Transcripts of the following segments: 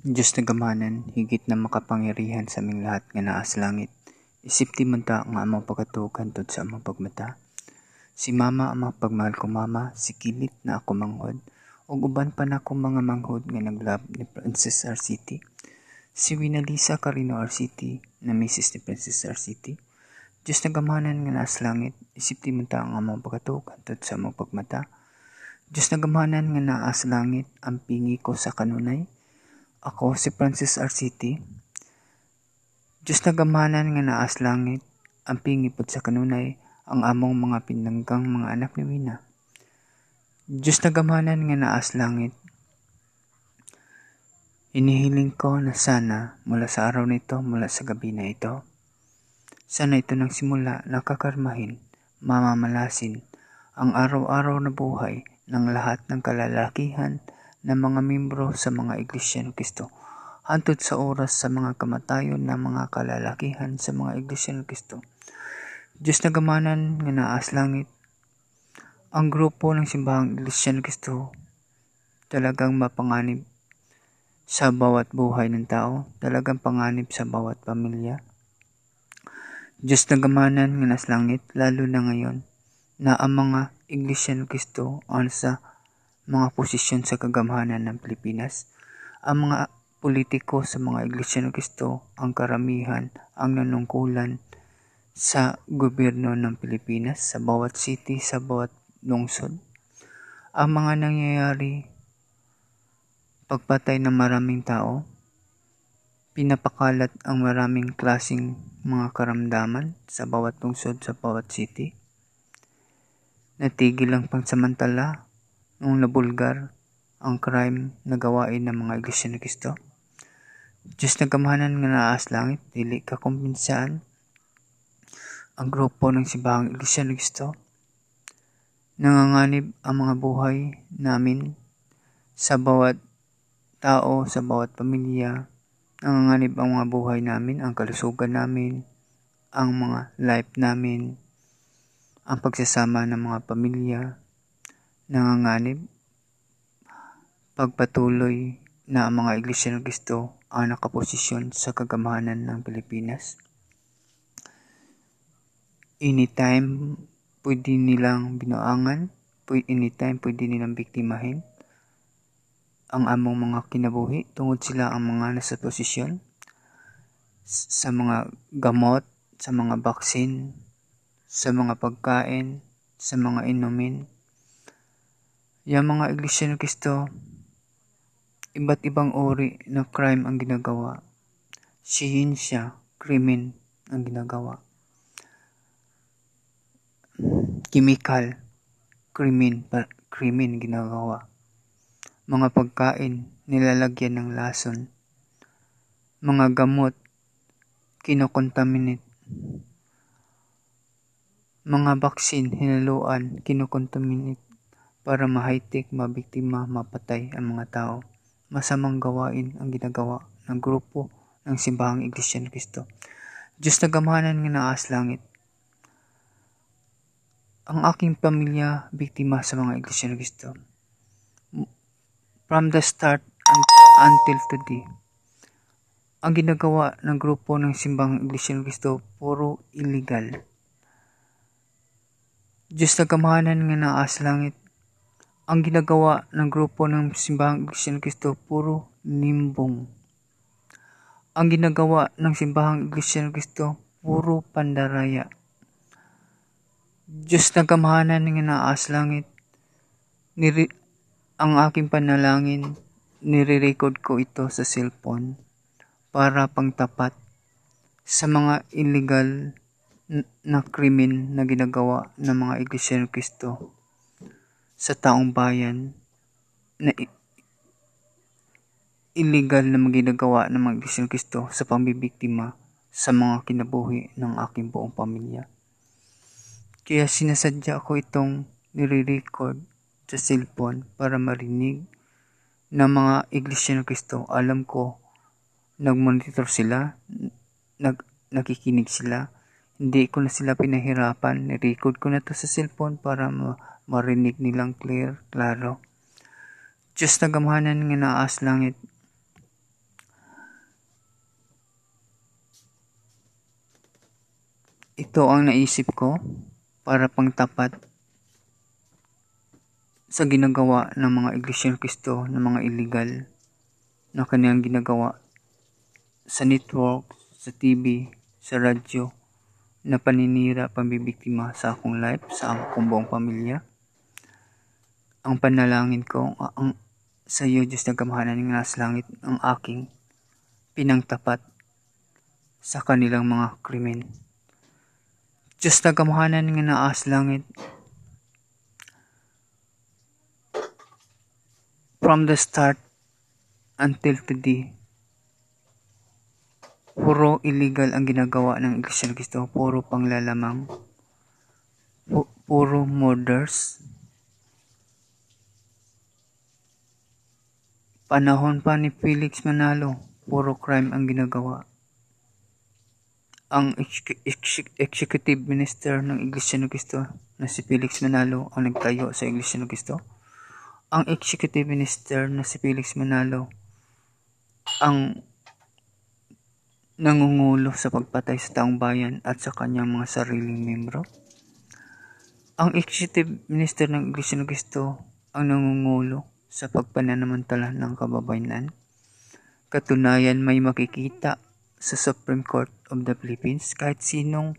Diyos na gamanan, higit na makapangyarihan sa aming lahat nga naa sa langit. Isip ti man ta nga amang pagkatukan tod sa amang pagmata. Si mama amang pagmahal ko mama, si kilit na ako manghod, ug uban pa na akong mga manghod nga naglab ni Princess RCT. Si Winalisa Carino RCT, na Mrs. ni Princess RCT. Diyos na gamanan nga naa sa langit, isip ti man ta nga amang pagkatukan tod sa amang pagmata. Diyos na gamanan nga naa sa langit, ang pingi ko sa kanunay, ako si Francis RCT. Diyos na gamanan nga naas langit, ang pingipod sa kanunay, ang among mga pinanggang mga anak ni Wina. Diyos na gamanan nga naas langit, inihiling ko na sana mula sa araw nito, mula sa gabi na ito, sana ito nang simula nakakarmahin, mamamalasin, ang araw-araw na buhay ng lahat ng kalalakihan, ng mga membro sa mga iglesia ng Kristo. Hantod sa oras sa mga kamatayon ng mga kalalakihan sa mga iglesia ng Kristo. Diyos na gamanan nga naas langit, ang grupo ng simbahang iglesia ng Kristo talagang mapanganib sa bawat buhay ng tao, talagang panganib sa bawat pamilya. Diyos na gamanan nga nas langit, lalo na ngayon, na ang mga iglesia ng Kristo ang sa mga posisyon sa kagamhanan ng Pilipinas. Ang mga politiko sa mga iglesia ng Kristo ang karamihan ang nanungkulan sa gobyerno ng Pilipinas sa bawat city, sa bawat lungsod. Ang mga nangyayari pagpatay ng maraming tao, pinapakalat ang maraming klasing mga karamdaman sa bawat lungsod, sa bawat city. Natigil ang pansamantala nung nabulgar ang crime na gawain ng mga iglesia ni Kristo. Diyos na kamahanan nga naas langit, dili ka kumpinsaan ang grupo ng simbahang iglesia ni Kristo. Nanganganib ang mga buhay namin sa bawat tao, sa bawat pamilya. Nanganganib ang mga buhay namin, ang kalusugan namin, ang mga life namin, ang pagsasama ng mga pamilya, nanganganib pagpatuloy na ang mga iglesia ng Kristo ang nakaposisyon sa kagamahanan ng Pilipinas. Anytime pwede nilang binuangan, anytime pwede nilang biktimahin ang among mga kinabuhi. Tungod sila ang mga nasa posisyon sa mga gamot, sa mga baksin, sa mga pagkain, sa mga inumin, yung mga iglesia ng Kristo, iba't ibang uri ng crime ang ginagawa. Siyensya, krimen ang ginagawa. Chemical, krimen, krimen ginagawa. Mga pagkain, nilalagyan ng lason. Mga gamot, kinokontaminate. Mga baksin, hinaluan, kinokontaminate para ma-high-tech, mabiktima, mapatay ang mga tao. Masamang gawain ang ginagawa ng grupo ng simbahang Iglesia ng Kristo. Diyos na gamahanan nga naas langit. Ang aking pamilya, biktima sa mga Iglesia ng Kristo. From the start until today, ang ginagawa ng grupo ng simbang Iglesia ng Kristo puro illegal. Diyos na gamahanan nga naas langit, ang ginagawa ng grupo ng simbahang Iglesia ng Kristo puro nimbong. Ang ginagawa ng simbahang Iglesia ng Kristo puro pandaraya. Diyos na kamahanan ng naas langit, niri, ang aking panalangin, nire-record ko ito sa cellphone para pangtapat sa mga illegal na krimen na ginagawa ng mga Iglesia ng Kristo sa taong bayan na illegal na maginagawa ng mga Iglesia Kristo sa pambibiktima sa mga kinabuhi ng aking buong pamilya. Kaya sinasadya ko itong nire-record sa cellphone para marinig ng mga Iglesia ng Kristo. Alam ko, nag-monitor sila, nag nakikinig sila, hindi ko na sila pinahirapan, ni-record ko na to sa cellphone para ma marinig nilang clear, klaro. Diyos na gamahanan nga naas langit. Ito ang naisip ko para pangtapat sa ginagawa ng mga Iglesia Kristo ng mga illegal na kanilang ginagawa sa network, sa TV, sa radyo na paninira pambibiktima sa akong life, sa akong buong pamilya ang panalangin ko, ang sa iyo, Diyos na kamahanan ng nasa langit, ang aking pinangtapat sa kanilang mga krimen. Diyos na kamahanan ng naas langit, from the start until today, puro illegal ang ginagawa ng Iglesia ng Cristo, puro panglalamang, pu- puro murders. Panahon pa ni Felix Manalo, puro crime ang ginagawa. Ang ex- ex- executive minister ng Iglesia ng Cristo na si Felix Manalo ang nagtayo sa Iglesia ng Cristo. Ang executive minister na si Felix Manalo ang nangungulo sa pagpatay sa taong bayan at sa kanyang mga sariling membro. Ang executive minister ng Iglesia ng Cristo ang nangungulo sa pagpananamantala ng kababayanan. Katunayan may makikita sa Supreme Court of the Philippines kahit sinong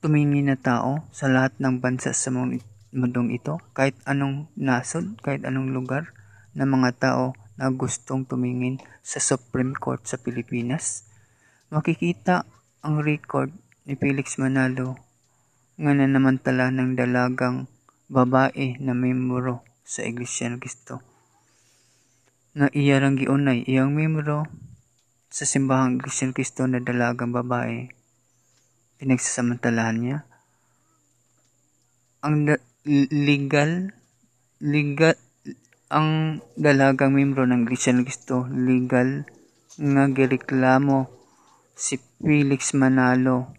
tumingin na tao sa lahat ng bansa sa mundong ito, kahit anong nasod, kahit anong lugar ng mga tao na gustong tumingin sa Supreme Court sa Pilipinas, makikita ang record ni Felix Manalo nga nanamantala ng dalagang babae na membro sa Iglesia ng Cristo. Na iyarang giunay iyang membro sa simbahang Iglesia ng Cristo na dalagang babae. Pinagsasamantalahan niya. Ang legal legal ang dalagang membro ng Iglesia ng Cristo legal nga gireklamo si Felix Manalo.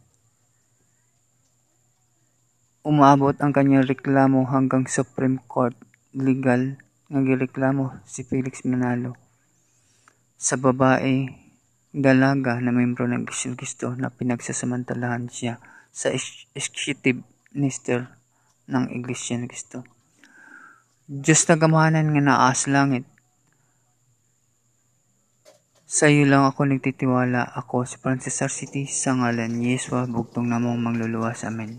Umabot ang kanyang reklamo hanggang Supreme Court legal nga gireklamo si Felix Manalo sa babae dalaga na membro ng Cristo na pinagsasamantalahan siya sa executive minister ng Iglesia ng Cristo. Diyos na gamahanan nga naas langit. Sa iyo lang ako nagtitiwala. Ako si Francis City sa ngalan ni Yeswa, bugtong namong mangluluwas. Amen.